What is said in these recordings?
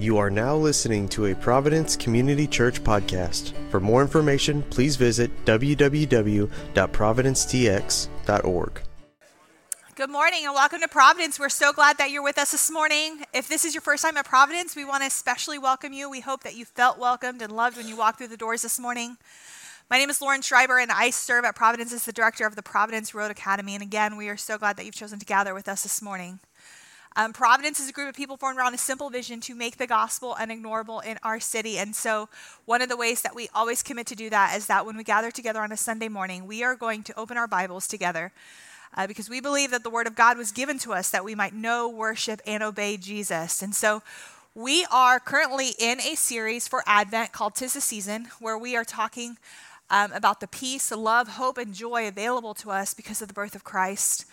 You are now listening to a Providence Community Church podcast. For more information, please visit www.providencetx.org. Good morning and welcome to Providence. We're so glad that you're with us this morning. If this is your first time at Providence, we want to especially welcome you. We hope that you felt welcomed and loved when you walked through the doors this morning. My name is Lauren Schreiber, and I serve at Providence as the director of the Providence Road Academy. And again, we are so glad that you've chosen to gather with us this morning. Um, Providence is a group of people formed around a simple vision to make the gospel unignorable in our city. And so, one of the ways that we always commit to do that is that when we gather together on a Sunday morning, we are going to open our Bibles together uh, because we believe that the Word of God was given to us that we might know, worship, and obey Jesus. And so, we are currently in a series for Advent called Tis the Season, where we are talking um, about the peace, love, hope, and joy available to us because of the birth of Christ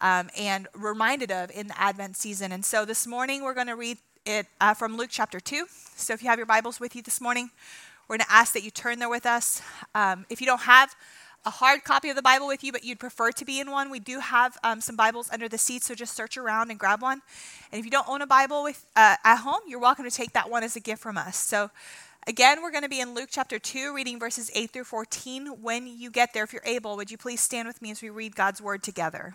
um, and reminded of in the Advent season. And so this morning we're going to read it uh, from Luke chapter 2. So if you have your Bibles with you this morning, we're going to ask that you turn there with us. Um, if you don't have a hard copy of the Bible with you, but you'd prefer to be in one, we do have um, some Bibles under the seat, so just search around and grab one. And if you don't own a Bible with, uh, at home, you're welcome to take that one as a gift from us. So Again, we're going to be in Luke chapter 2, reading verses 8 through 14. When you get there, if you're able, would you please stand with me as we read God's word together?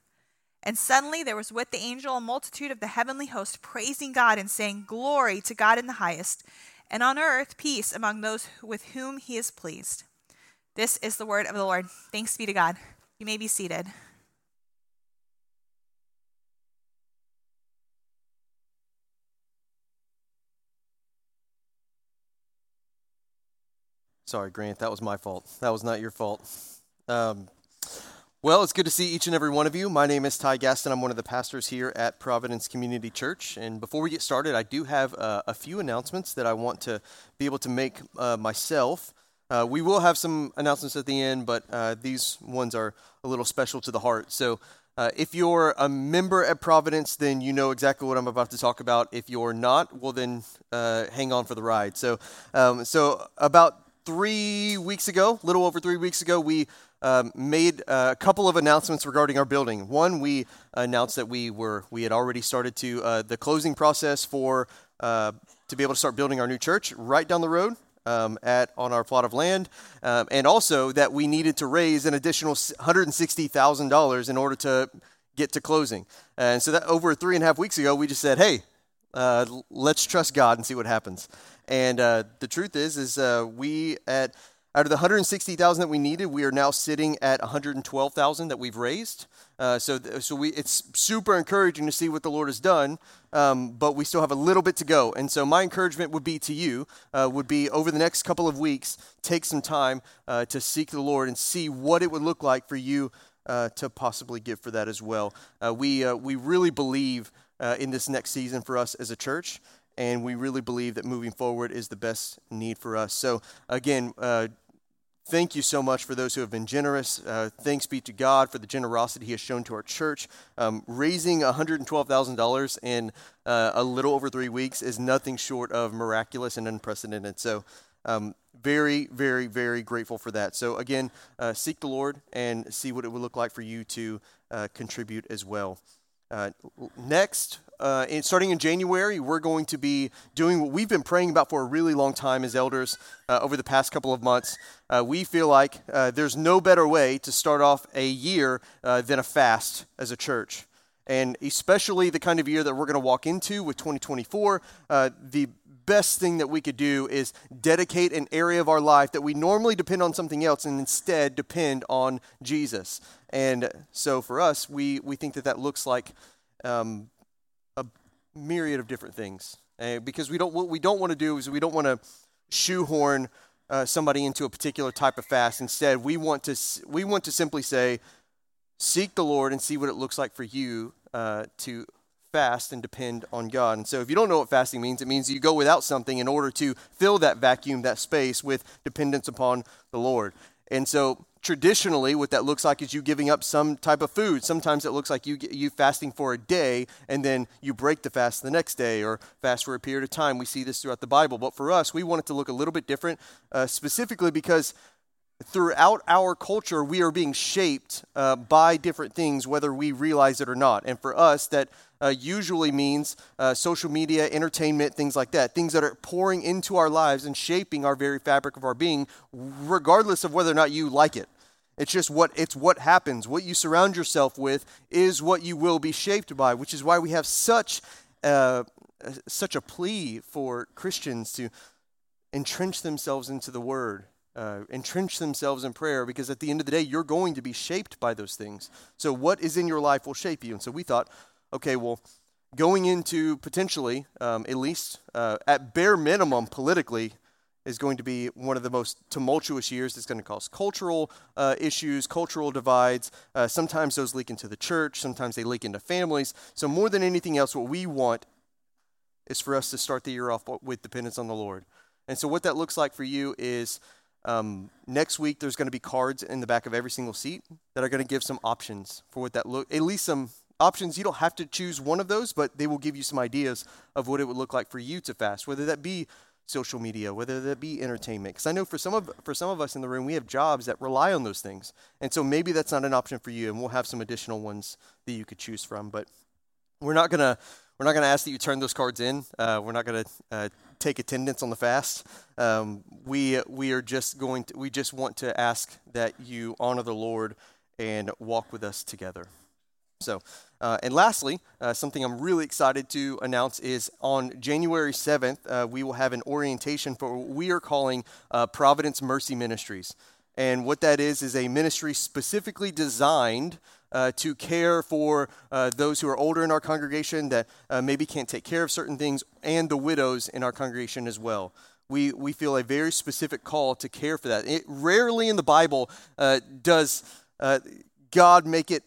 And suddenly there was with the angel a multitude of the heavenly host praising God and saying, Glory to God in the highest, and on earth peace among those with whom he is pleased. This is the word of the Lord. Thanks be to God. You may be seated. Sorry, Grant, that was my fault. That was not your fault. Um, well, it's good to see each and every one of you. My name is Ty Gaston. I'm one of the pastors here at Providence Community Church. And before we get started, I do have uh, a few announcements that I want to be able to make uh, myself. Uh, we will have some announcements at the end, but uh, these ones are a little special to the heart. So uh, if you're a member at Providence, then you know exactly what I'm about to talk about. If you're not, well, then uh, hang on for the ride. So, um, so about three weeks ago, little over three weeks ago, we um, made a couple of announcements regarding our building. One, we announced that we were we had already started to uh, the closing process for uh, to be able to start building our new church right down the road. Um, at on our plot of land, um, and also that we needed to raise an additional $160,000 in order to get to closing. And so that over three and a half weeks ago, we just said, "Hey, uh, let's trust God and see what happens." And uh, the truth is, is uh, we at out of the 160,000 that we needed, we are now sitting at 112,000 that we've raised. Uh, so, so we, it's super encouraging to see what the Lord has done, um, but we still have a little bit to go. And so, my encouragement would be to you, uh, would be over the next couple of weeks, take some time uh, to seek the Lord and see what it would look like for you uh, to possibly give for that as well. Uh, we, uh, we really believe in this next season for us as a church and we really believe that moving forward is the best need for us. So, again, uh, thank you so much for those who have been generous. Uh, thanks be to God for the generosity He has shown to our church. Um, raising $112,000 in uh, a little over three weeks is nothing short of miraculous and unprecedented. So, um, very, very, very grateful for that. So, again, uh, seek the Lord and see what it would look like for you to uh, contribute as well. Uh, next, uh, in, starting in January, we're going to be doing what we've been praying about for a really long time as elders uh, over the past couple of months. Uh, we feel like uh, there's no better way to start off a year than a fast as a church. And especially the kind of year that we're going to walk into with 2024, the best thing that we could do is dedicate an area of our life that we normally depend on something else and instead depend on Jesus. And so for us, we, we think that that looks like um, a myriad of different things. Uh, because we don't, what we don't want to do is we don't want to shoehorn uh, somebody into a particular type of fast. Instead, we want to, we want to simply say, seek the Lord and see what it looks like for you uh, to fast and depend on God. And so, if you don't know what fasting means, it means you go without something in order to fill that vacuum, that space, with dependence upon the Lord. And so, traditionally, what that looks like is you giving up some type of food. Sometimes it looks like you you fasting for a day and then you break the fast the next day or fast for a period of time. We see this throughout the Bible. But for us, we want it to look a little bit different, uh, specifically because throughout our culture, we are being shaped uh, by different things, whether we realize it or not. And for us, that uh, usually means uh, social media, entertainment, things like that. Things that are pouring into our lives and shaping our very fabric of our being, regardless of whether or not you like it. It's just what it's what happens. What you surround yourself with is what you will be shaped by, which is why we have such uh, such a plea for Christians to entrench themselves into the Word, uh, entrench themselves in prayer, because at the end of the day, you're going to be shaped by those things. So, what is in your life will shape you. And so, we thought, okay, well, going into potentially, um, at least uh, at bare minimum, politically, is going to be one of the most tumultuous years. It's going to cause cultural uh, issues, cultural divides. Uh, sometimes those leak into the church, sometimes they leak into families. So, more than anything else, what we want is for us to start the year off with dependence on the Lord. And so, what that looks like for you is um, next week there's going to be cards in the back of every single seat that are going to give some options for what that look, at least some options. You don't have to choose one of those, but they will give you some ideas of what it would look like for you to fast, whether that be social media, whether that be entertainment. Because I know for some of for some of us in the room, we have jobs that rely on those things, and so maybe that's not an option for you, and we'll have some additional ones that you could choose from. But we're not gonna we're not gonna ask that you turn those cards in. Uh, we're not gonna uh, take attendance on the fast. Um, we we are just going to we just want to ask that you honor the Lord and walk with us together. So, uh, and lastly, uh, something I'm really excited to announce is on January 7th, uh, we will have an orientation for what we are calling uh, Providence Mercy Ministries. And what that is, is a ministry specifically designed uh, to care for uh, those who are older in our congregation that maybe can't take care of certain things, and the widows in our congregation as well we, we feel a very specific call to care for that. It, rarely in the Bible uh, does uh, God make it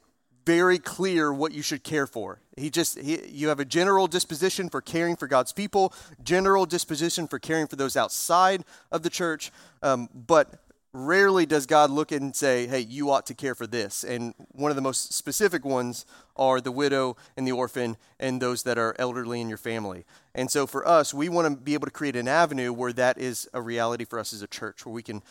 very clear what you should care for. He just he, you have a general disposition for caring for God's people, general disposition for caring for those outside of the church, um, but rarely does God look and say, "Hey, you ought to care for this." And one of the most specific ones are the widow and the orphan and those that are elderly in your family. And so for us, we want to be able to create an avenue where that is a reality for us as a church, where we can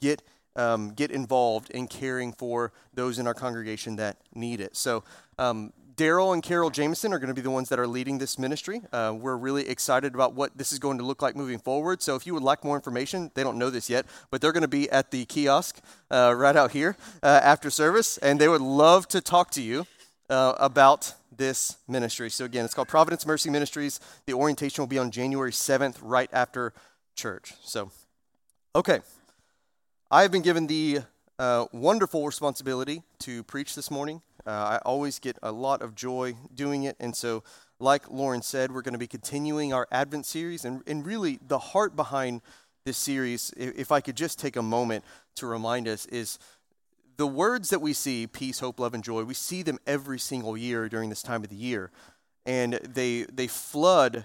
get um, get involved in caring for those in our congregation that need it. So, um, Daryl and Carol Jameson are going to be the ones that are leading this ministry. Uh, we're really excited about what this is going to look like moving forward. So, if you would like more information, they don't know this yet, but they're going to be at the kiosk uh, right out here uh, after service, and they would love to talk to you uh, about this ministry. So, again, it's called Providence Mercy Ministries. The orientation will be on January 7th, right after church. So, okay, I have been given the uh, wonderful responsibility to preach this morning. Uh, I always get a lot of joy doing it. And so, like Lauren said, we're going to be continuing our Advent series. And, and really, the heart behind this series, if, I could just take a moment to remind us, is the words that we see peace, hope, love, and joy we see them every single year during this time of the year. And they, they flood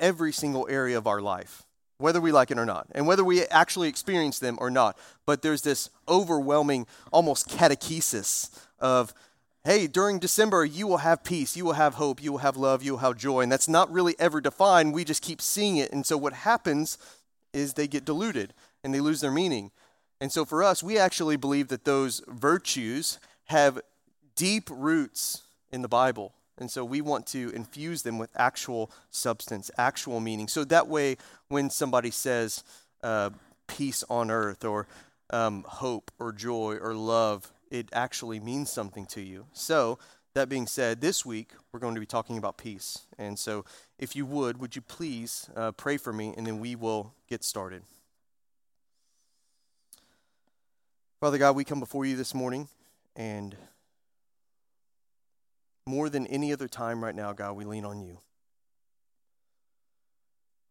every single area of our life whether we like it or not, and whether we actually experience them or not. But there's this overwhelming, almost catechesis of, hey, during December, you will have peace, you will have hope, you will have love, you will have joy. And that's not really ever defined. We just keep seeing it. And so what happens is they get diluted and they lose their meaning. And so for us, we actually believe that those virtues have deep roots in the Bible. And so we want to infuse them with actual substance, actual meaning. So that way, when somebody says uh, peace on earth or um, hope or joy or love, it actually means something to you. So, that being said, this week we're going to be talking about peace. And so, if you would, would you please uh, pray for me and then we will get started. Father God, we come before you this morning and more than any other time right now, God, we lean on you.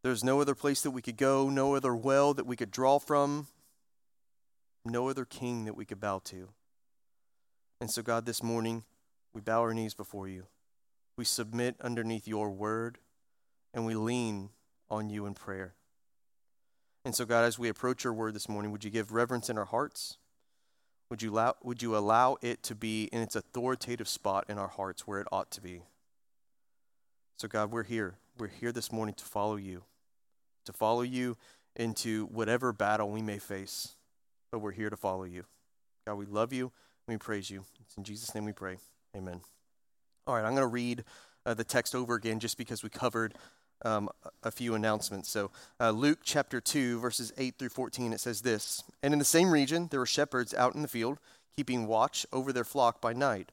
There's no other place that we could go, no other well that we could draw from, no other king that we could bow to. And so, God, this morning, we bow our knees before you. We submit underneath your word and we lean on you in prayer. And so, God, as we approach your word this morning, would you give reverence in our hearts? Would you allow, would you allow it to be in its authoritative spot in our hearts where it ought to be? So, God, we're here. We're here this morning to follow you, to follow you into whatever battle we may face, but we're here to follow you. God, we love you. We praise you. It's in Jesus' name we pray. Amen. All right, I'm going to read uh, the text over again just because we covered um, a few announcements. So, uh, Luke chapter 2, verses 8 through 14, it says this And in the same region, there were shepherds out in the field, keeping watch over their flock by night.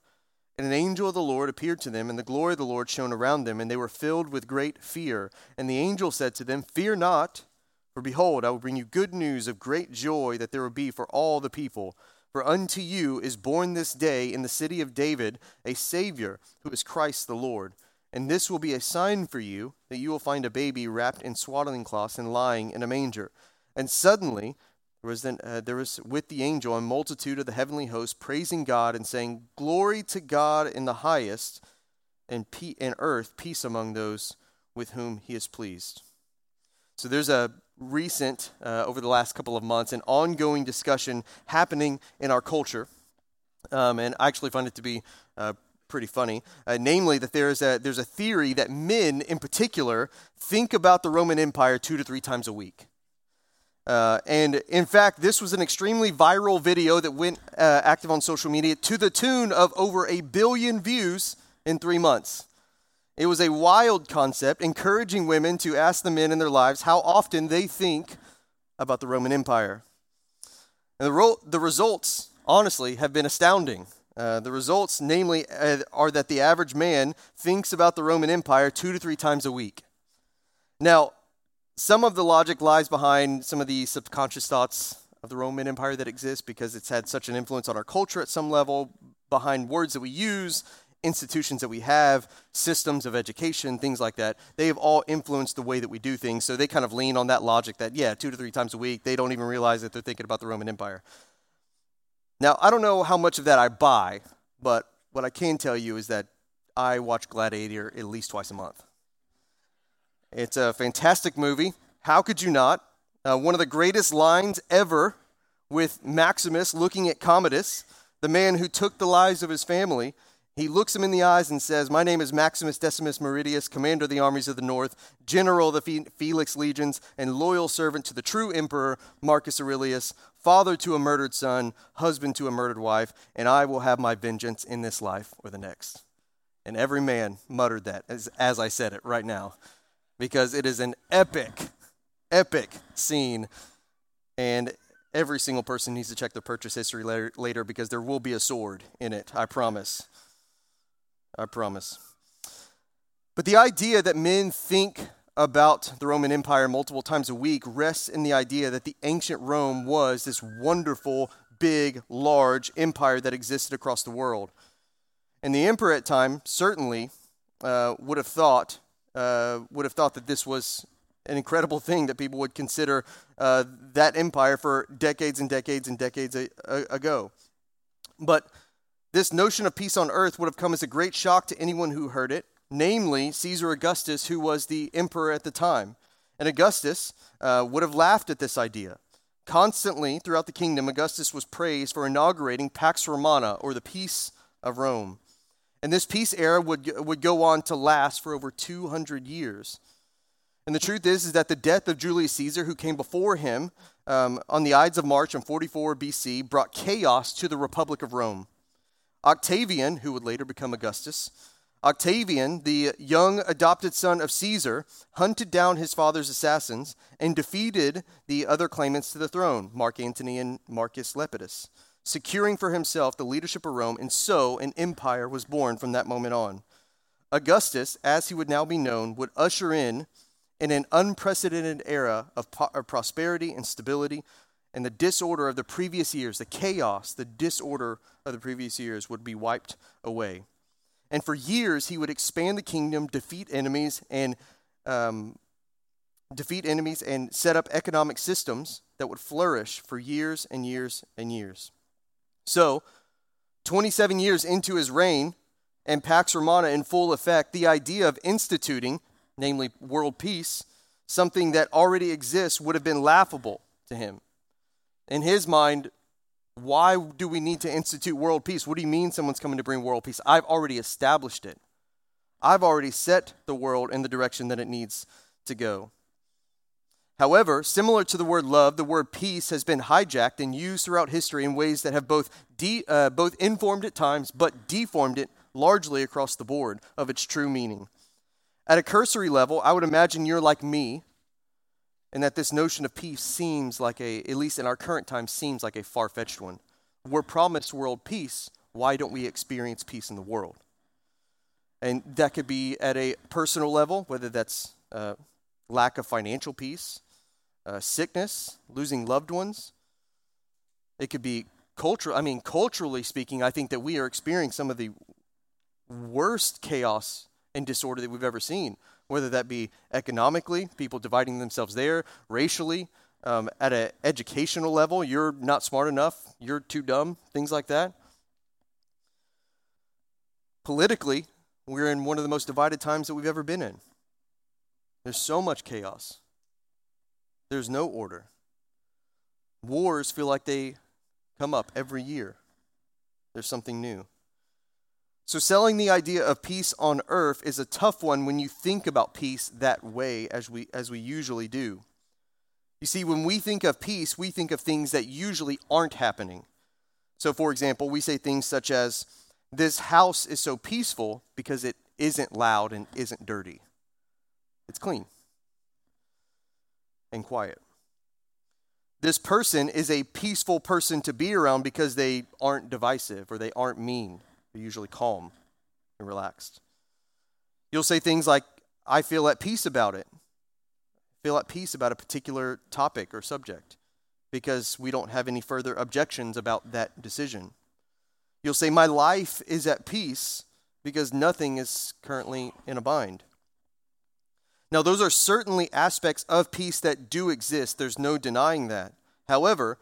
And an angel of the Lord appeared to them, and the glory of the Lord shone around them, and they were filled with great fear. And the angel said to them, Fear not, for behold, I will bring you good news of great joy that there will be for all the people. For unto you is born this day in the city of David a Savior, who is Christ the Lord. And this will be a sign for you that you will find a baby wrapped in swaddling cloths and lying in a manger. And suddenly there was, then, uh, there was with the angel a multitude of the heavenly host praising God and saying, Glory to God in the highest, and, pe- and earth peace among those with whom he is pleased. So there's a recent, uh, over the last couple of months, an ongoing discussion happening in our culture. Um, and I actually find it to be uh, pretty funny. Uh, namely, that there's a, there's a theory that men, in particular, think about the Roman Empire two to three times a week. Uh, and in fact, this was an extremely viral video that went uh, active on social media to the tune of over a billion views in three months. It was a wild concept, encouraging women to ask the men in their lives how often they think about the Roman Empire. And the, ro- the results, honestly, have been astounding. Uh, the results, namely, uh, are that the average man thinks about the Roman Empire two to three times a week. Now, some of the logic lies behind some of the subconscious thoughts of the Roman Empire that exist because it's had such an influence on our culture at some level, behind words that we use, institutions that we have, systems of education, things like that. They have all influenced the way that we do things. So they kind of lean on that logic that, yeah, two to three times a week, they don't even realize that they're thinking about the Roman Empire. Now, I don't know how much of that I buy, but what I can tell you is that I watch Gladiator at least twice a month. It's a fantastic movie. How could you not? Uh, one of the greatest lines ever with Maximus looking at Commodus, the man who took the lives of his family. He looks him in the eyes and says, My name is Maximus Decimus Meridius, commander of the armies of the north, general of the Felix legions, and loyal servant to the true emperor, Marcus Aurelius father to a murdered son, husband to a murdered wife, and I will have my vengeance in this life or the next. And every man muttered that as, as I said it right now, because it is an epic, epic scene. And every single person needs to check their purchase history later, later because there will be a sword in it, I promise. I promise. But the idea that men think about the Roman Empire multiple times a week rests in the idea that the ancient Rome was this wonderful, big, large empire that existed across the world. And the emperor at time certainly uh, would have thought uh, would have thought that this was an incredible thing that people would consider uh, that empire for decades and decades and decades a, a, ago. But this notion of peace on earth would have come as a great shock to anyone who heard it, namely Caesar Augustus, who was the emperor at the time. And Augustus uh, would have laughed at this idea. Constantly throughout the kingdom, Augustus was praised for inaugurating Pax Romana, or the peace of Rome. And this peace era would, would go on to last for over 200 years. And the truth is, is that the death of Julius Caesar, who came before him um, on the Ides of March in 44 BC, brought chaos to the Republic of Rome. Octavian, who would later become Augustus, Octavian, the young adopted son of Caesar, hunted down his father's assassins and defeated the other claimants to the throne, Mark Antony and Marcus Lepidus, securing for himself the leadership of Rome, and so an empire was born from that moment on. Augustus, as he would now be known, would usher in in an unprecedented era of, po- of prosperity and stability, and the disorder of the previous years, the chaos, the disorder of the previous years would be wiped away. And for years, he would expand the kingdom, defeat enemies, and um, defeat enemies and set up economic systems that would flourish for years and years and years. So, 27 years into his reign, and Pax Romana in full effect, the idea of instituting, namely world peace, something that already exists, would have been laughable to him. In his mind, why do we need to institute world peace? What do you mean someone's coming to bring world peace? I've already established it. I've already set the world in the direction that it needs to go. However, similar to the word love, the word peace has been hijacked and used throughout history in ways that have both, de- uh, both informed at times but deformed it largely across the board of its true meaning. At a cursory level, I would imagine you're like me, and that this notion of peace seems like a, at least in our current time, seems like a far fetched one. We're promised world peace. Why don't we experience peace in the world? And that could be at a personal level, whether that's uh, lack of financial peace, uh, sickness, losing loved ones. It could be cultural. I mean, culturally speaking, I think that we are experiencing some of the worst chaos and disorder that we've ever seen, whether that be economically, people dividing themselves there, racially, um, at an educational level, you're not smart enough, you're too dumb, things like that. Politically, we're in one of the most divided times that we've ever been in. There's so much chaos. There's no order. Wars feel like they come up every year. There's something new. So, selling the idea of peace on earth is a tough one when you think about peace that way, as we, as we usually do. You see, when we think of peace, we think of things that usually aren't happening. So, for example, we say things such as, This house is so peaceful because it isn't loud and isn't dirty. It's clean and quiet. This person is a peaceful person to be around because they aren't divisive or they aren't mean. They're usually calm and relaxed. You'll say things like, I feel at peace about it. Feel at peace about a particular topic or subject because we don't have any further objections about that decision. You'll say, My life is at peace because nothing is currently in a bind. Now, those are certainly aspects of peace that do exist. There's no denying that. However,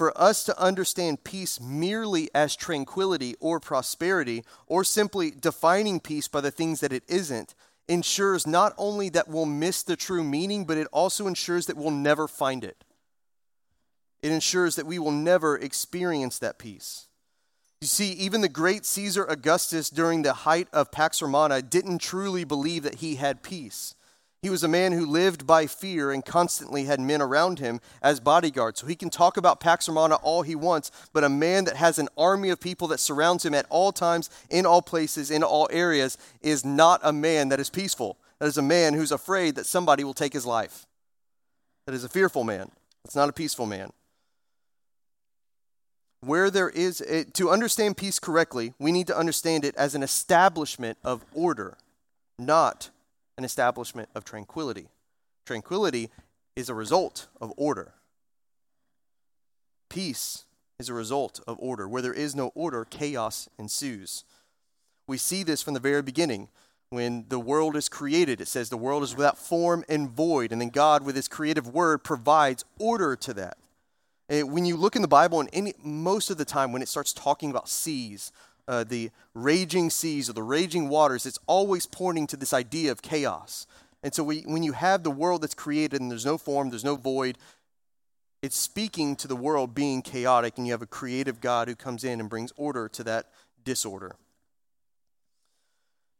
for us to understand peace merely as tranquility or prosperity, or simply defining peace by the things that it isn't, ensures not only that we'll miss the true meaning, but it also ensures that we'll never find it. It ensures that we will never experience that peace. You see, even the great Caesar Augustus during the height of Pax Romana didn't truly believe that he had peace. He was a man who lived by fear and constantly had men around him as bodyguards. So he can talk about Pax Romana all he wants, but a man that has an army of people that surrounds him at all times, in all places, in all areas, is not a man that is peaceful. That is a man who's afraid that somebody will take his life. That is a fearful man. It's not a peaceful man. Where there is, a, to understand peace correctly, we need to understand it as an establishment of order, not an establishment of tranquility. Tranquility is a result of order. Peace is a result of order. Where there is no order, chaos ensues. We see this from the very beginning. When the world is created, it says the world is without form and void, and then God, with His creative word, provides order to that. And when you look in the Bible, and any, most of the time when it starts talking about seas uh, the raging seas or the raging waters, it's always pointing to this idea of chaos. And so we, when you have the world that's created and there's no form, there's no void, it's speaking to the world being chaotic, and you have a creative God who comes in and brings order to that disorder.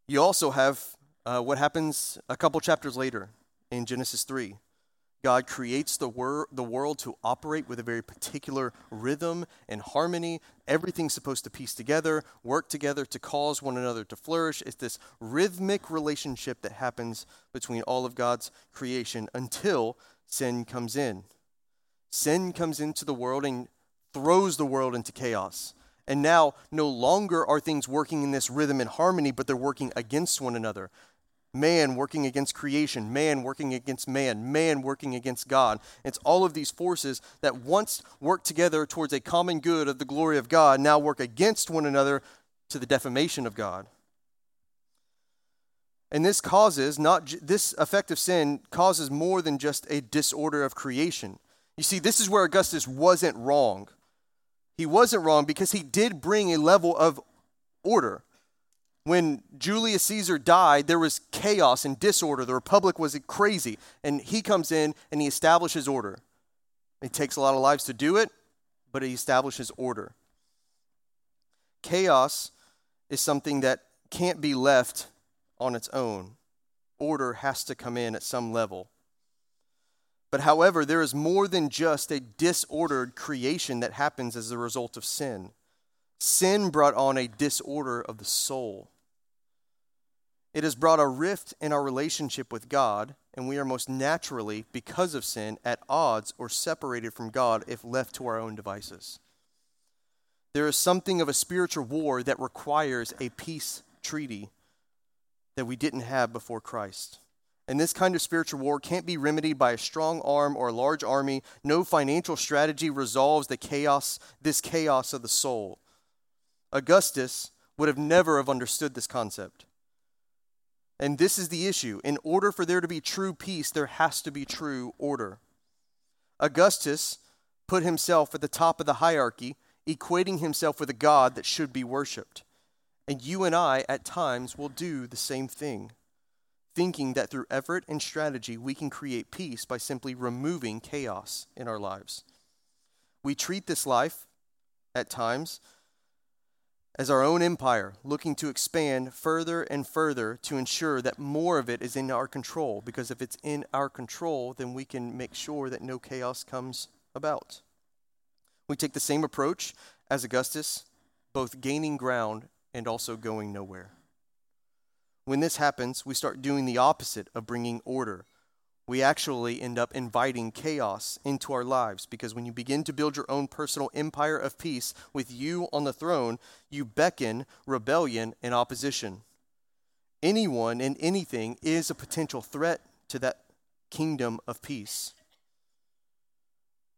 You also have uh, what happens a couple chapters later in Genesis 3. God creates the, wor- the world to operate with a very particular rhythm and harmony. Everything's supposed to piece together, work together to cause one another to flourish. It's this rhythmic relationship that happens between all of God's creation until sin comes in. Sin comes into the world and throws the world into chaos. And now, no longer are things working in this rhythm and harmony, but they're working against one another man working against creation, man working against man, man working against God. It's all of these forces that once worked together towards a common good of the glory of God now work against one another to the defamation of God. And this causes not this effect of sin causes more than just a disorder of creation. You see, this is where Augustus wasn't wrong. He wasn't wrong because he did bring a level of order When Julius Caesar died, there was chaos and disorder. The republic was crazy. And he comes in and he establishes order. It takes a lot of lives to do it, but he establishes order. Chaos is something that can't be left on its own. Order has to come in at some level. But however, there is more than just a disordered creation that happens as a result of sin. Sin brought on a disorder of the soul. It has brought a rift in our relationship with God, and we are most naturally, because of sin, at odds or separated from God if left to our own devices. There is something of a spiritual war that requires a peace treaty that we didn't have before Christ. And this kind of spiritual war can't be remedied by a strong arm or a large army. No financial strategy resolves the chaos, this chaos of the soul. Augustus would have never have understood this concept. And this is the issue. In order for there to be true peace, there has to be true order. Augustus put himself at the top of the hierarchy, equating himself with a God that should be worshiped. And you and I, at times, will do the same thing, thinking that through effort and strategy we can create peace by simply removing chaos in our lives. We treat this life, at times, as our own empire, looking to expand further and further to ensure that more of it is in our control. Because if it's in our control, then we can make sure that no chaos comes about. We take the same approach as Augustus, both gaining ground and also going nowhere. When this happens, we start doing the opposite of bringing order. We actually end up inviting chaos into our lives because when you begin to build your own personal empire of peace with you on the throne, you beckon rebellion and opposition. Anyone and anything is a potential threat to that kingdom of peace.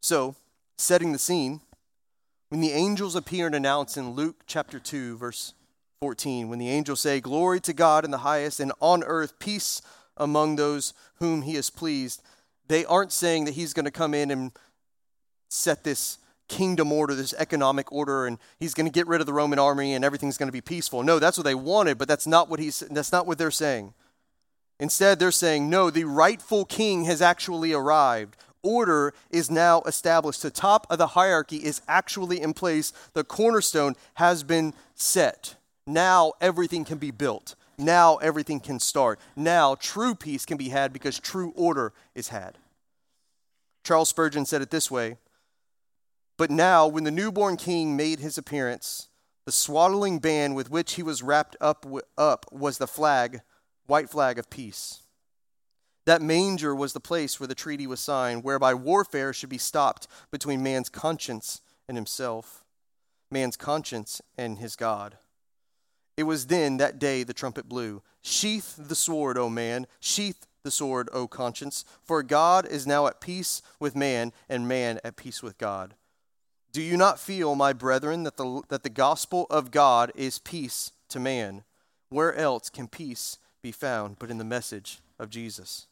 So, setting the scene, when the angels appear and announce in Luke chapter 2, verse 14, when the angels say, Glory to God in the highest, and on earth peace among those whom he is pleased, they aren't saying that he's going to come in and set this kingdom order, this economic order, and he's going to get rid of the Roman army and everything's going to be peaceful. No, that's what they wanted, but that's not what he's that's not what they're saying. Instead, they're saying, no, the rightful king has actually arrived. Order is now established. The top of the hierarchy is actually in place. The cornerstone has been set. Now everything can be built. Now everything can start. Now true peace can be had because true order is had. Charles Spurgeon said it this way But now, when the newborn king made his appearance, the swaddling band with which he was wrapped up, up was the flag, white flag of peace. That manger was the place where the treaty was signed, whereby warfare should be stopped between man's conscience and himself, man's conscience and his God. It was then that day the trumpet blew. Sheath the sword, O man, sheath the sword, O conscience, for God is now at peace with man, and man at peace with God. Do you not feel, my brethren, that the, that the gospel of God is peace to man? Where else can peace be found but in the message of Jesus?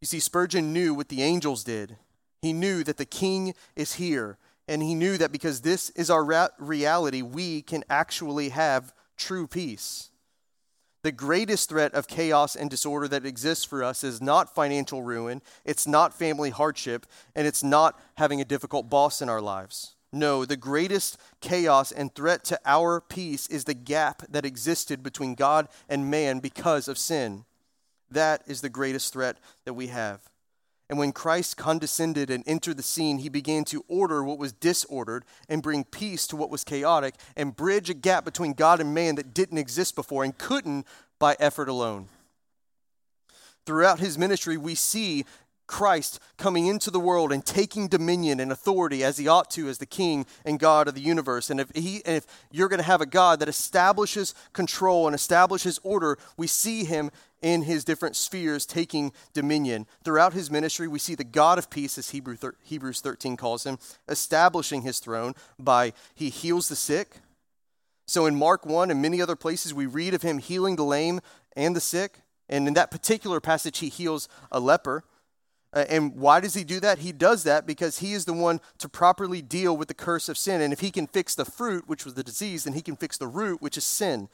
You see, Spurgeon knew what the angels did. He knew that the king is here and he knew that because this is our ra- reality, we can actually have true peace. The greatest threat of chaos and disorder that exists for us is not financial ruin, it's not family hardship, and it's not having a difficult boss in our lives. No, the greatest chaos and threat to our peace is the gap that existed between God and man because of sin. That is the greatest threat that we have. And when Christ condescended and entered the scene, he began to order what was disordered and bring peace to what was chaotic and bridge a gap between God and man that didn't exist before and couldn't by effort alone. Throughout his ministry, we see Christ coming into the world and taking dominion and authority as he ought to as the king and God of the universe. And if he and if you're going to have a God that establishes control and establishes order, we see him in his different spheres taking dominion. Throughout his ministry, we see the God of peace, as Hebrew Hebrews 13 calls him, establishing his throne by he heals the sick. So in Mark 1 and many other places, we read of him healing the lame and the sick. And in that particular passage, he heals a leper. Uh, and why does he do that? He does that because he is the one to properly deal with the curse of sin. And if he can fix the fruit, which was the disease, then he can fix the root, which is sin.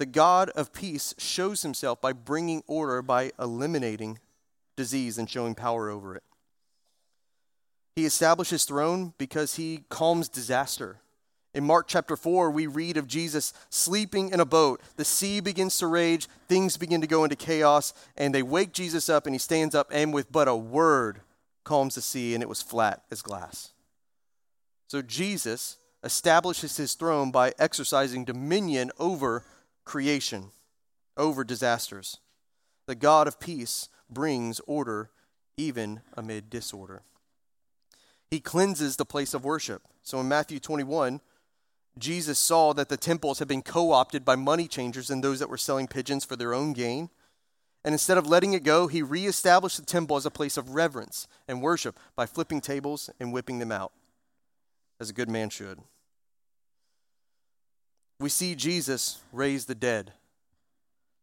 The God of peace shows himself by bringing order, by eliminating disease and showing power over it. He establishes throne because he calms disaster. In Mark chapter 4, we read of Jesus sleeping in a boat. The sea begins to rage, things begin to go into chaos, and they wake Jesus up, and he stands up, and with but a word, calms the sea, and it was flat as glass. So Jesus establishes his throne by exercising dominion over creation, over disasters. The God of peace brings order even amid disorder. He cleanses the place of worship. So in Matthew 21, Jesus saw that the temples had been co opted by money changers and those that were selling pigeons for their own gain. And instead of letting it go, he reestablished the temple as a place of reverence and worship by flipping tables and whipping them out, as a good man should we see Jesus raise the dead.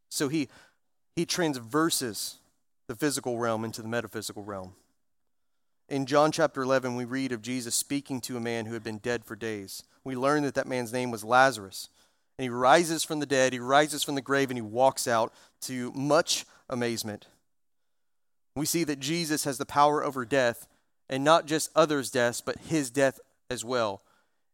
So he, he transverses the physical realm into the metaphysical realm. In John chapter 11, we read of Jesus speaking to a man who had been dead for days. We learn that that man's name was Lazarus. And he rises from the dead, he rises from the grave, and he walks out to much amazement. We see that Jesus has the power over death, and not just others' deaths, but his death as well.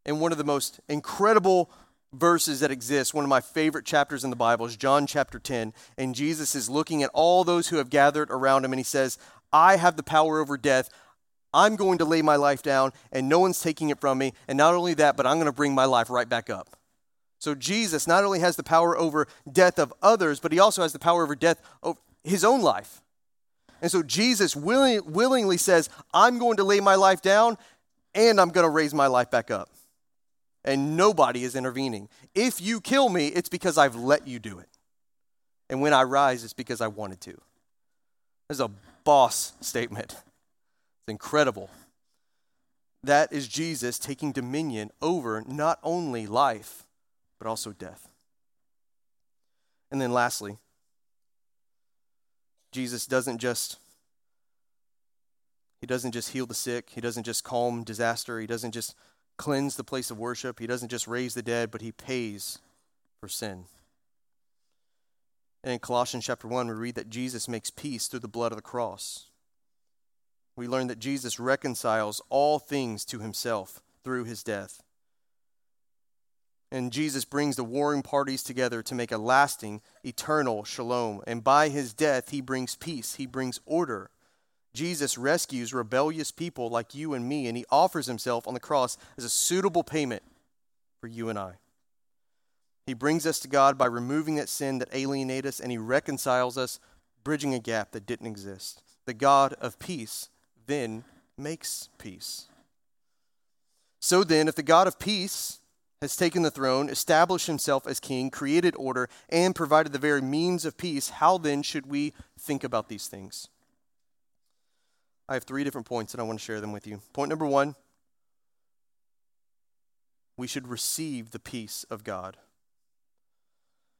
And one of the most incredible verses that exist. One of my favorite chapters in the Bible is John chapter 10. And Jesus is looking at all those who have gathered around him and he says, I have the power over death. I'm going to lay my life down and no one's taking it from me. And not only that, but I'm going to bring my life right back up. So Jesus not only has the power over death of others, but he also has the power over death of his own life. And so Jesus willing, willingly says, I'm going to lay my life down and I'm going to raise my life back up and nobody is intervening. If you kill me, it's because I've let you do it. And when I rise, it's because I wanted to. This is a boss statement. It's incredible. That is Jesus taking dominion over not only life, but also death. And then lastly, Jesus doesn't just he doesn't just heal the sick, he doesn't just calm disaster, he doesn't just cleanse the place of worship. He doesn't just raise the dead, but he pays for sin. And in Colossians chapter 1, we read that Jesus makes peace through the blood of the cross. We learn that Jesus reconciles all things to himself through his death. And Jesus brings the warring parties together to make a lasting, eternal shalom. And by his death, he brings peace, he brings order Jesus rescues rebellious people like you and me, and he offers himself on the cross as a suitable payment for you and I. He brings us to God by removing that sin that alienates us, and he reconciles us, bridging a gap that didn't exist. The God of peace then makes peace. So then, if the God of peace has taken the throne, established himself as king, created order, and provided the very means of peace, how then should we think about these things? I have three different points and I want to share them with you. Point number one we should receive the peace of God.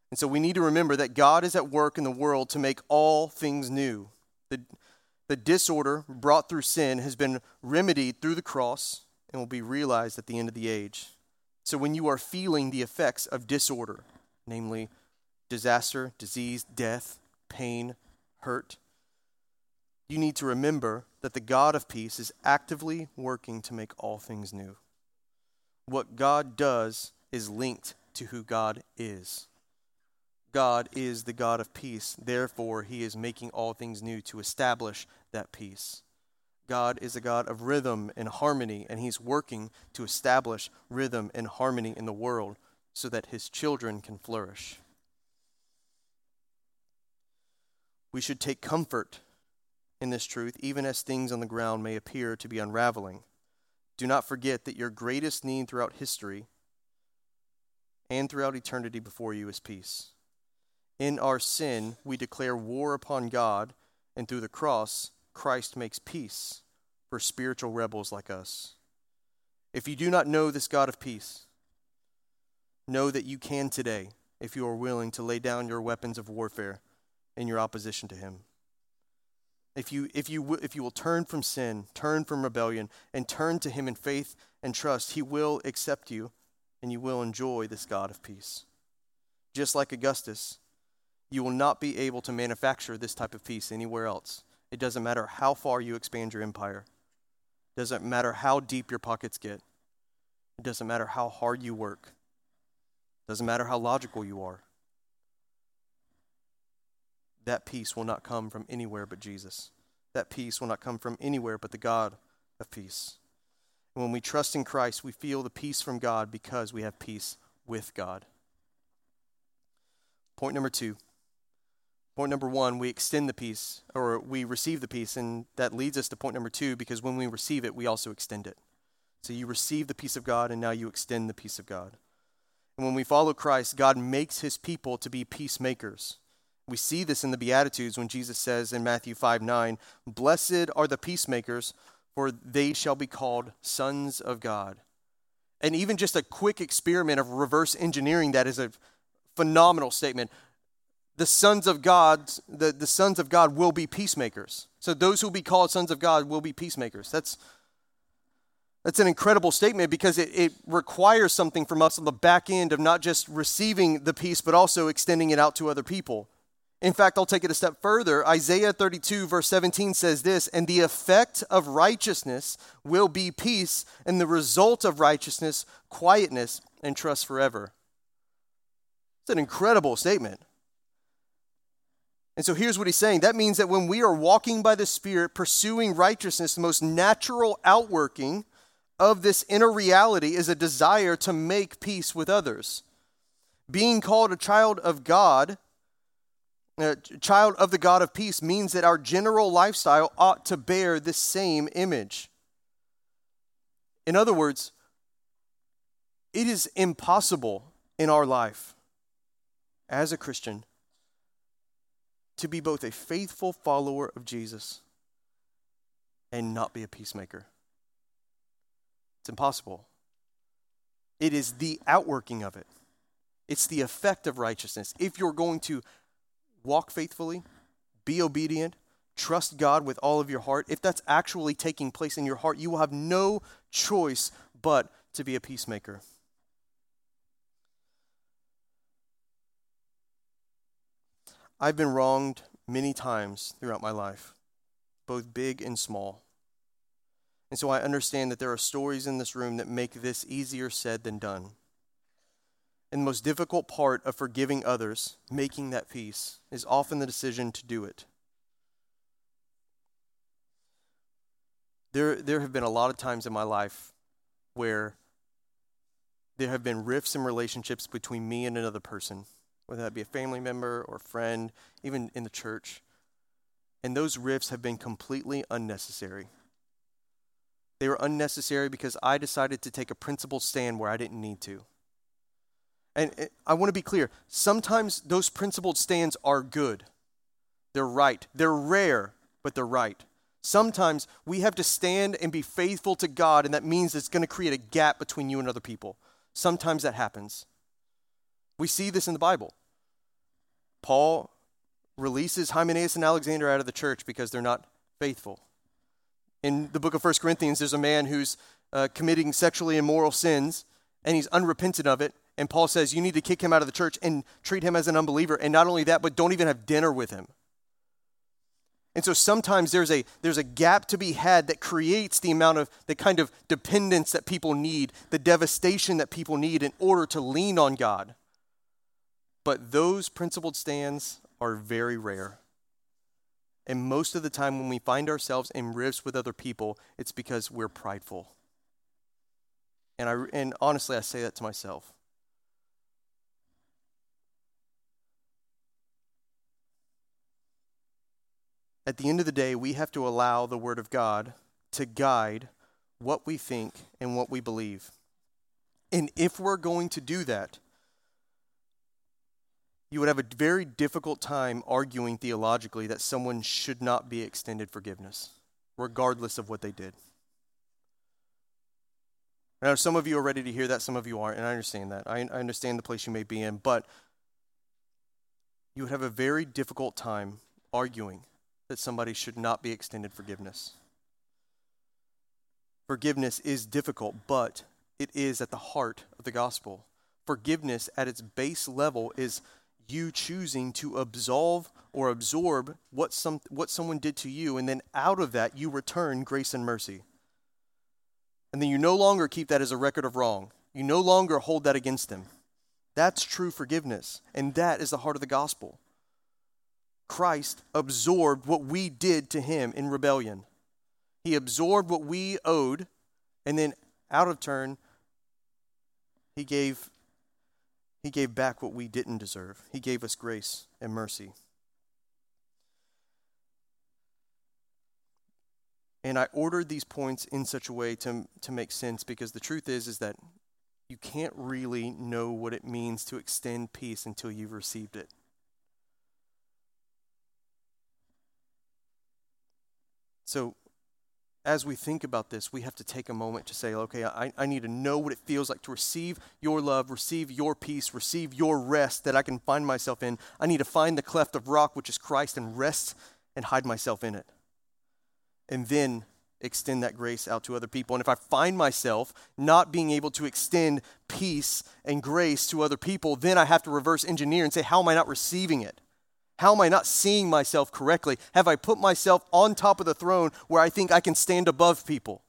And so we need to remember that God is at work in the world to make all things new. The, the disorder brought through sin has been remedied through the cross and will be realized at the end of the age. So when you are feeling the effects of disorder, namely disaster, disease, death, pain, hurt, you need to remember that the God of peace is actively working to make all things new. What God does is linked to who God is. God is the God of peace. Therefore, he is making all things new to establish that peace. God is a God of rhythm and harmony, and he's working to establish rhythm and harmony in the world so that his children can flourish. We should take comfort in this truth, even as things on the ground may appear to be unraveling. Do not forget that your greatest need throughout history and throughout eternity before you is peace. In our sin, we declare war upon God, and through the cross, Christ makes peace for spiritual rebels like us. If you do not know this God of peace, know that you can today if you are willing to lay down your weapons of warfare in your opposition to Him. If you, if, you, if you will turn from sin, turn from rebellion, and turn to Him in faith and trust, He will accept you and you will enjoy this God of peace. just like Augustus, you will not be able to manufacture this type of peace anywhere else. It doesn't matter how far you expand your empire. It doesn't matter how deep your pockets get. It doesn't matter how hard you work. It doesn't matter how logical you are. That peace will not come from anywhere but Jesus. That peace will not come from anywhere but the God of peace. And when we trust in Christ, we feel the peace from God because we have peace with God. Point number two. Point number one, we extend the peace, or we receive the peace, and that leads us to point number two because when we receive it, we also extend it. So you receive the peace of God, and now you extend the peace of God. And when we follow Christ, God makes his people to be peacemakers. We see this in the Beatitudes when Jesus says in Matthew 5 9, Blessed are the peacemakers, for they shall be called sons of God. And even just a quick experiment of reverse engineering that is a phenomenal statement. The sons of God, the, the sons of God will be peacemakers. So those who will be called sons of God will be peacemakers. That's that's an incredible statement because it, it requires something from us on the back end of not just receiving the peace, but also extending it out to other people. In fact, I'll take it a step further. Isaiah 32, verse 17 says this And the effect of righteousness will be peace, and the result of righteousness, quietness and trust forever. It's an incredible statement. And so here's what he's saying that means that when we are walking by the Spirit, pursuing righteousness, the most natural outworking of this inner reality is a desire to make peace with others. Being called a child of God Uh, a child of the God of peace means that our general lifestyle ought to bear this same image. In other words, it is impossible in our life as a Christian to be both a faithful follower of Jesus and not be a peacemaker. It's impossible. It is the outworking of it, it's the effect of righteousness. If you're going to walk faithfully, be obedient, trust God with all of your heart, if that's actually taking place in your heart, you will have no choice but to be a peacemaker. I've been wronged many times throughout my life, both big and small. And so I understand that there are stories in this room that make this easier said than done. And the most difficult part of forgiving others, making that peace, is often the decision to do it. There, there have been a lot of times in my life where there have been rifts in relationships between me and another person, whether that be a family member or a friend, even in the church. And those rifts have been completely unnecessary. They were unnecessary because I decided to take a principled stand where I didn't need to. And I want to be clear sometimes those principled stands are good, they're right, they're rare, but they're right. Sometimes we have to stand and be faithful to God, and that means it's going to create a gap between you and other people. Sometimes that happens. We see this in the Bible. Paul releases Hymenaeus and Alexander out of the church because they're not faithful. In the book of 1 Corinthians, there's a man who's uh, committing sexually immoral sins, and he's unrepentant of it, and Paul says you need to kick him out of the church and treat him as an unbeliever. And not only that, but don't even have dinner with him. And so sometimes there's a there's a gap to be had that creates the amount of the kind of dependence that people need, the devastation that people need in order to lean on God. But those principled stands are very rare. And most of the time when we find ourselves in rifts with other people, it's because we're prideful. And I and honestly I say that to myself. At the end of the day, we have to allow the Word of God to guide what we think and what we believe. And if we're going to do that, you would have a very difficult time arguing theologically that someone should not be extended forgiveness, regardless of what they did. Now, some of you are ready to hear that, some of you aren't, and I understand that. I, I understand the place you may be in, but you would have a very difficult time arguing that somebody should not be extended forgiveness. Forgiveness is difficult, but it is at the heart of the gospel. Forgiveness at its base level is you choosing to absolve or absorb what, some, what someone did to you, and then out of that, you return grace and mercy. And then you no longer keep that as a record of wrong. You no longer hold that against them. That's true forgiveness, and that is the heart of the gospel. Christ absorbed what we did to him in rebellion. He absorbed what we owed, and then out of turn, he gave he gave back what we didn't deserve. He gave us grace and mercy. And I ordered these points in such a way to, to make sense because the truth is is that you can't really know what it means to extend peace until you've received it. So as we think about this, we have to take a moment to say, okay, I, I need to know what it feels like to receive your love, receive your peace, receive your rest that I can find myself in. I need to find the cleft of rock, which is Christ, and rest and hide myself in it. And then extend that grace out to other people. And if I find myself not being able to extend peace and grace to other people, then I have to reverse engineer and say, how am I not receiving it? How am I not seeing myself correctly? Have I put myself on top of the throne where I think I can stand above people?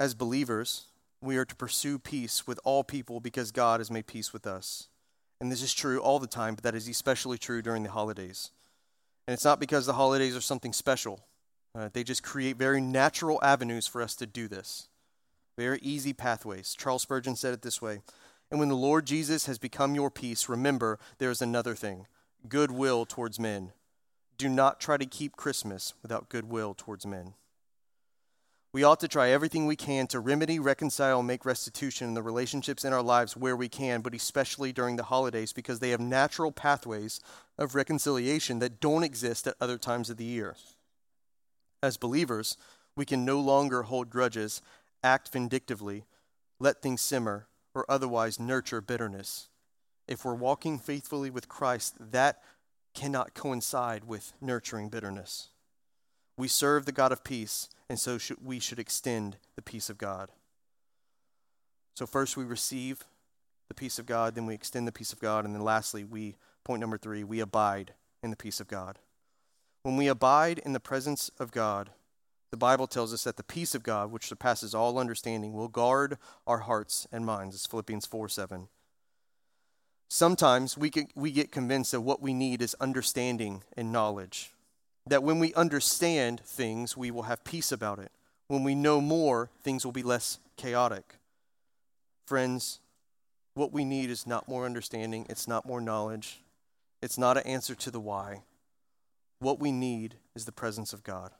As believers, we are to pursue peace with all people because God has made peace with us. And this is true all the time, but that is especially true during the holidays. And it's not because the holidays are something special, uh, they just create very natural avenues for us to do this. Very easy pathways. Charles Spurgeon said it this way And when the Lord Jesus has become your peace, remember there is another thing goodwill towards men. Do not try to keep Christmas without goodwill towards men. We ought to try everything we can to remedy, reconcile, and make restitution in the relationships in our lives where we can, but especially during the holidays because they have natural pathways of reconciliation that don't exist at other times of the year. As believers, we can no longer hold grudges act vindictively, let things simmer, or otherwise nurture bitterness. If we're walking faithfully with Christ, that cannot coincide with nurturing bitterness. We serve the God of peace, and so should, we should extend the peace of God. So, first we receive the peace of God, then we extend the peace of God, and then lastly, we, point number three, we abide in the peace of God. When we abide in the presence of God, the Bible tells us that the peace of God, which surpasses all understanding, will guard our hearts and minds. It's Philippians 4 7. Sometimes we we get convinced that what we need is understanding and knowledge. That when we understand things, we will have peace about it. When we know more, things will be less chaotic. Friends, what we need is not more understanding, it's not more knowledge, it's not an answer to the why. What we need is the presence of God.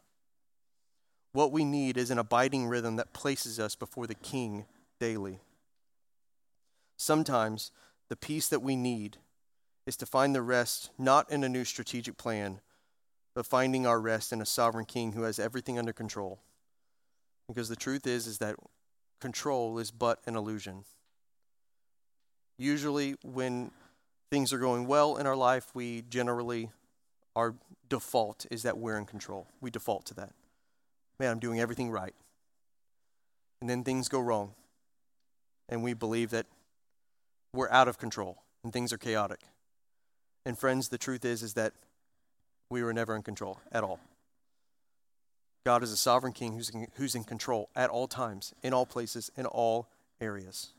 What we need is an abiding rhythm that places us before the King daily. Sometimes the peace that we need is to find the rest not in a new strategic plan, but finding our rest in a sovereign king who has everything under control. Because the truth is is that control is but an illusion. Usually when things are going well in our life, we generally our default is that we're in control. We default to that man, I'm doing everything right. And then things go wrong. And we believe that we're out of control and things are chaotic. And friends, the truth is is that we were never in control at all. God is a sovereign king who's in, who's in control at all times, in all places, in all areas.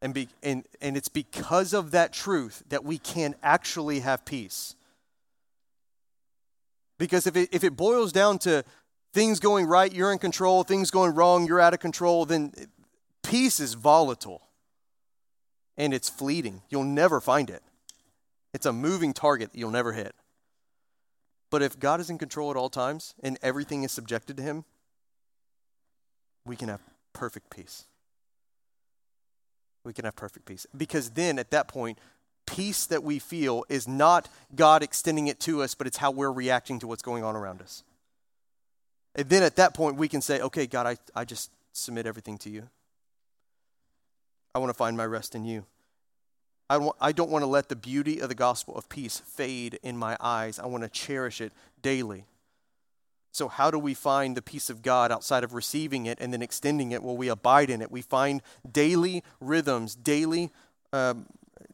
And, be, and, and it's because of that truth that we can actually have peace. Because if it, if it boils down to things going right, you're in control, things going wrong, you're out of control, then peace is volatile and it's fleeting. You'll never find it. It's a moving target that you'll never hit. But if God is in control at all times and everything is subjected to Him, we can have perfect peace. We can have perfect peace. Because then at that point, peace that we feel is not God extending it to us, but it's how we're reacting to what's going on around us. And then at that point, we can say, okay, God, I, I just submit everything to you. I want to find my rest in you. I, want, I don't want to let the beauty of the gospel of peace fade in my eyes. I want to cherish it daily. So, how do we find the peace of God outside of receiving it and then extending it? Well, we abide in it. We find daily rhythms, daily, um,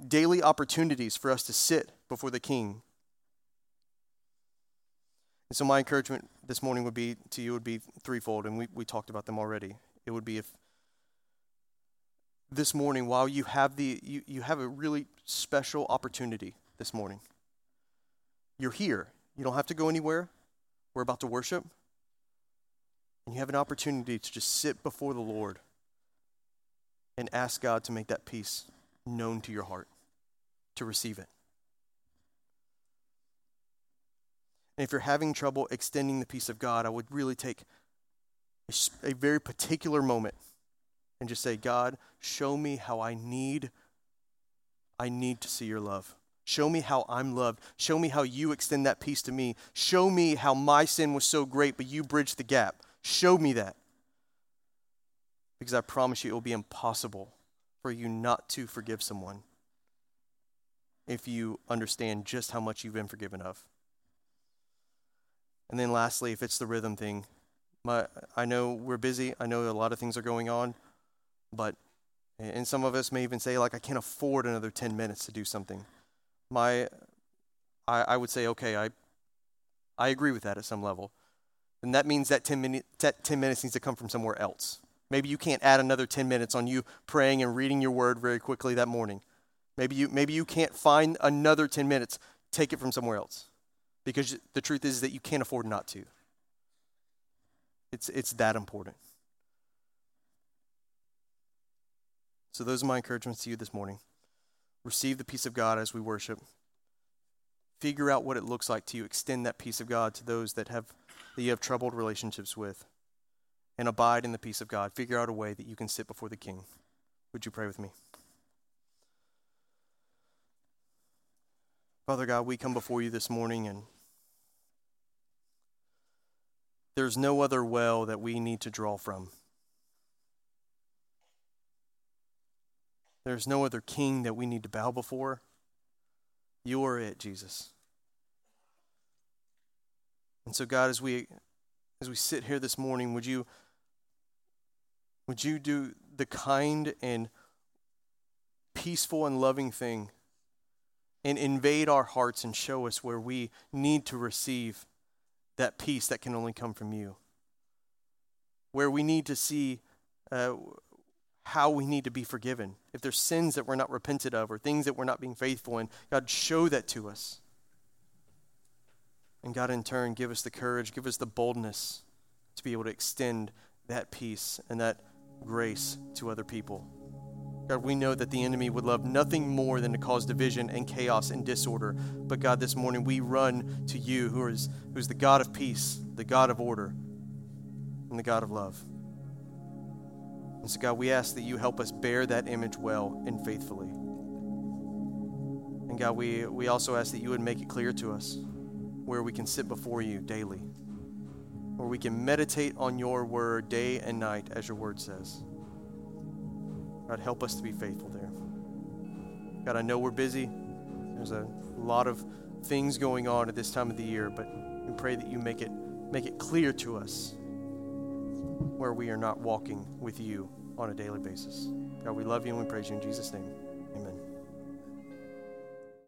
daily opportunities for us to sit before the King. And so, my encouragement this morning would be to you would be threefold, and we, we talked about them already. It would be if this morning, while you have the you, you have a really special opportunity this morning. You're here. You don't have to go anywhere. We're about to worship. And you have an opportunity to just sit before the Lord and ask God to make that peace known to your heart, to receive it. And if you're having trouble extending the peace of God, I would really take a, a very particular moment and just say, God, show me how I need I need to see your love. Show me how I'm loved. Show me how you extend that peace to me. Show me how my sin was so great, but you bridged the gap. Show me that. Because I promise you, it will be impossible for you not to forgive someone if you understand just how much you've been forgiven of. And then, lastly, if it's the rhythm thing, my, I know we're busy. I know a lot of things are going on, but, and some of us may even say, like, I can't afford another 10 minutes to do something my I, I would say, okay, I I agree with that at some level. And that means that 10, minute, that 10 minutes needs to come from somewhere else. Maybe you can't add another 10 minutes on you praying and reading your word very quickly that morning. Maybe you, maybe you can't find another 10 minutes. Take it from somewhere else. Because the truth is that you can't afford not to. It's, it's that important. So, those are my encouragements to you this morning receive the peace of God as we worship. Figure out what it looks like to you. Extend that peace of God to those that have that you have troubled relationships with. And abide in the peace of God. Figure out a way that you can sit before the King. Would you pray with me? Father God, we come before you this morning and there's no other well that we need to draw from. There's no other king that we need to bow before. You are it, Jesus. And so God, as we as we sit here this morning, would you would you do the kind and peaceful and loving thing and invade our hearts and show us where we need to receive that peace that can only come from you. Where we need to see uh, how we need to be forgiven. If there's sins that we're not repented of or things that we're not being faithful in, God, show that to us. And God, in turn, give us the courage, give us the boldness to be able to extend that peace and that grace to other people. God, we know that the enemy would love nothing more than to cause division and chaos and disorder. But God, this morning we run to you, who is, who is the God of peace, the God of order, and the God of love. And so, God, we ask that you help us bear that image well and faithfully. And God, we, we also ask that you would make it clear to us where we can sit before you daily, where we can meditate on your word day and night, as your word says. God, help us to be faithful there. God, I know we're busy. There's a lot of things going on at this time of the year, but we pray that you make it make it clear to us where we are not walking with you on a daily basis. God, we love you and we praise you in Jesus' name.